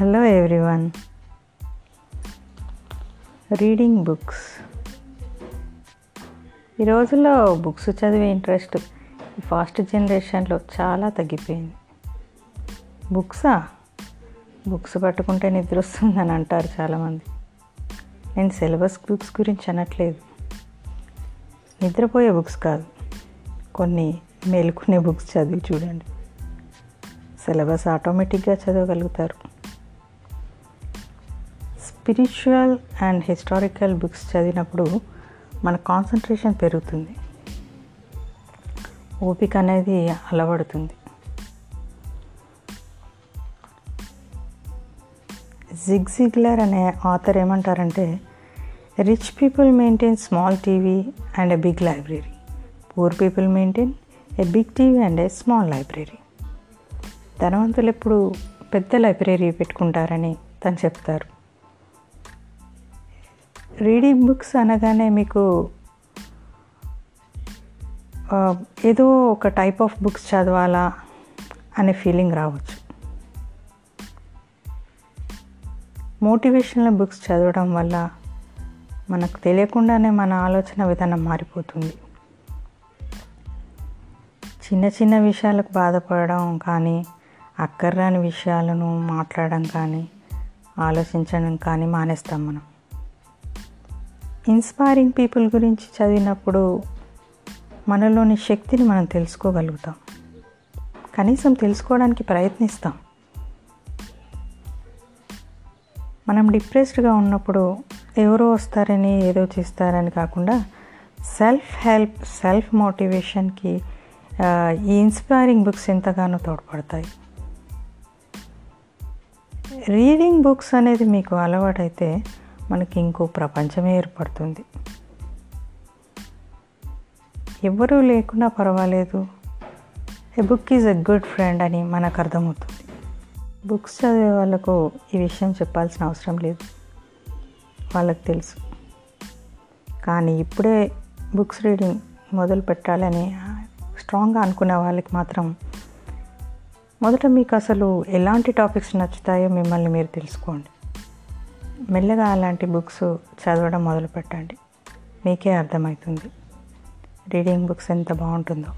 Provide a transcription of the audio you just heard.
Hello everyone reading books ఈ రోజుల్లో books చదివే ఇంట్రెస్ట్ ఫాస్ట్ జనరేషన్లో చాలా తగ్గిపోయింది. బుక్సా? బుక్స్ పట్టుకుంటే నిద్ర వస్తుందని అంటారు చాలామంది. నేను సిలబస్ బుక్స్ గురించి అనట్లేదు. నిద్రపోయే బుక్స్ కాదు. కొన్ని మేలుకునే బుక్స్ చదివి చూడండి. సిలబస్ ఆటోమేటిక్గా చదవగలుగుతారు. స్పిరిచువల్ అండ్ హిస్టారికల్ బుక్స్ చదివినప్పుడు మన కాన్సన్ట్రేషన్ పెరుగుతుంది. ఓపిక అనేది అలవడుతుంది. జిగ్జిగ్లర్ అనే ఆథర్ ఏమంటారంటే rich people maintain small TV and a big library. Poor people maintain a big TV and a small library. ధనవంతులు ఎప్పుడు పెద్ద లైబ్రరీ పెట్టుకుంటారని తను చెప్తారు. రీడింగ్ బుక్స్ అనగానే మీకు ఏదో ఒక టైప్ ఆఫ్ బుక్స్ చదవాలా అనే ఫీలింగ్ రావచ్చు. మోటివేషనల్ బుక్స్ చదవడం వల్ల మనకు తెలియకుండానే మన ఆలోచన విధానం మారిపోతుంది. చిన్న చిన్న విషయాలకు బాధపడడం కానీ అక్కర్రాని విషయాలను మాట్లాడడం కానీ ఆలోచించడం కానీ మానేస్తాం మనం. ఇన్స్పైరింగ్ పీపుల్ గురించి చదివినప్పుడు మనలోని శక్తిని మనం తెలుసుకోగలుగుతాం. కనీసం తెలుసుకోవడానికి ప్రయత్నిస్తాం. మనం డిప్రెస్డ్గా ఉన్నప్పుడు ఎవరో వస్తారని ఏదో చేస్తారని కాకుండా సెల్ఫ్ హెల్ప్ సెల్ఫ్ మోటివేషన్కి ఈ ఇన్స్పైరింగ్ బుక్స్ ఎంతగానో తోడ్పడతాయి. రీడింగ్ బుక్స్ అనేది మీకు అలవాటైతే మనకి ఇంకో ప్రపంచమే ఏర్పడుతుంది. ఎవరూ లేకున్నా పర్వాలేదు. A book is a good friend అని మనకు అర్థమవుతుంది. బుక్స్ చదివే వాళ్ళకు ఈ విషయం చెప్పాల్సిన అవసరం లేదు. వాళ్ళకి తెలుసు. కానీ ఇప్పుడే బుక్స్ రీడింగ్ మొదలు పెట్టాలని స్ట్రాంగ్గా అనుకునే వాళ్ళకి మాత్రం మొదట మీకు అసలు ఎలాంటి టాపిక్స్ నచ్చుతాయో మిమ్మల్ని మీరు తెలుసుకోండి. మెల్లగా అలాంటి బుక్స్ చదవడం మొదలు పెట్టండి మీకే అర్థమవుతుంది. రీడింగ్ బుక్స్ ఎంత బాగుంటుందో.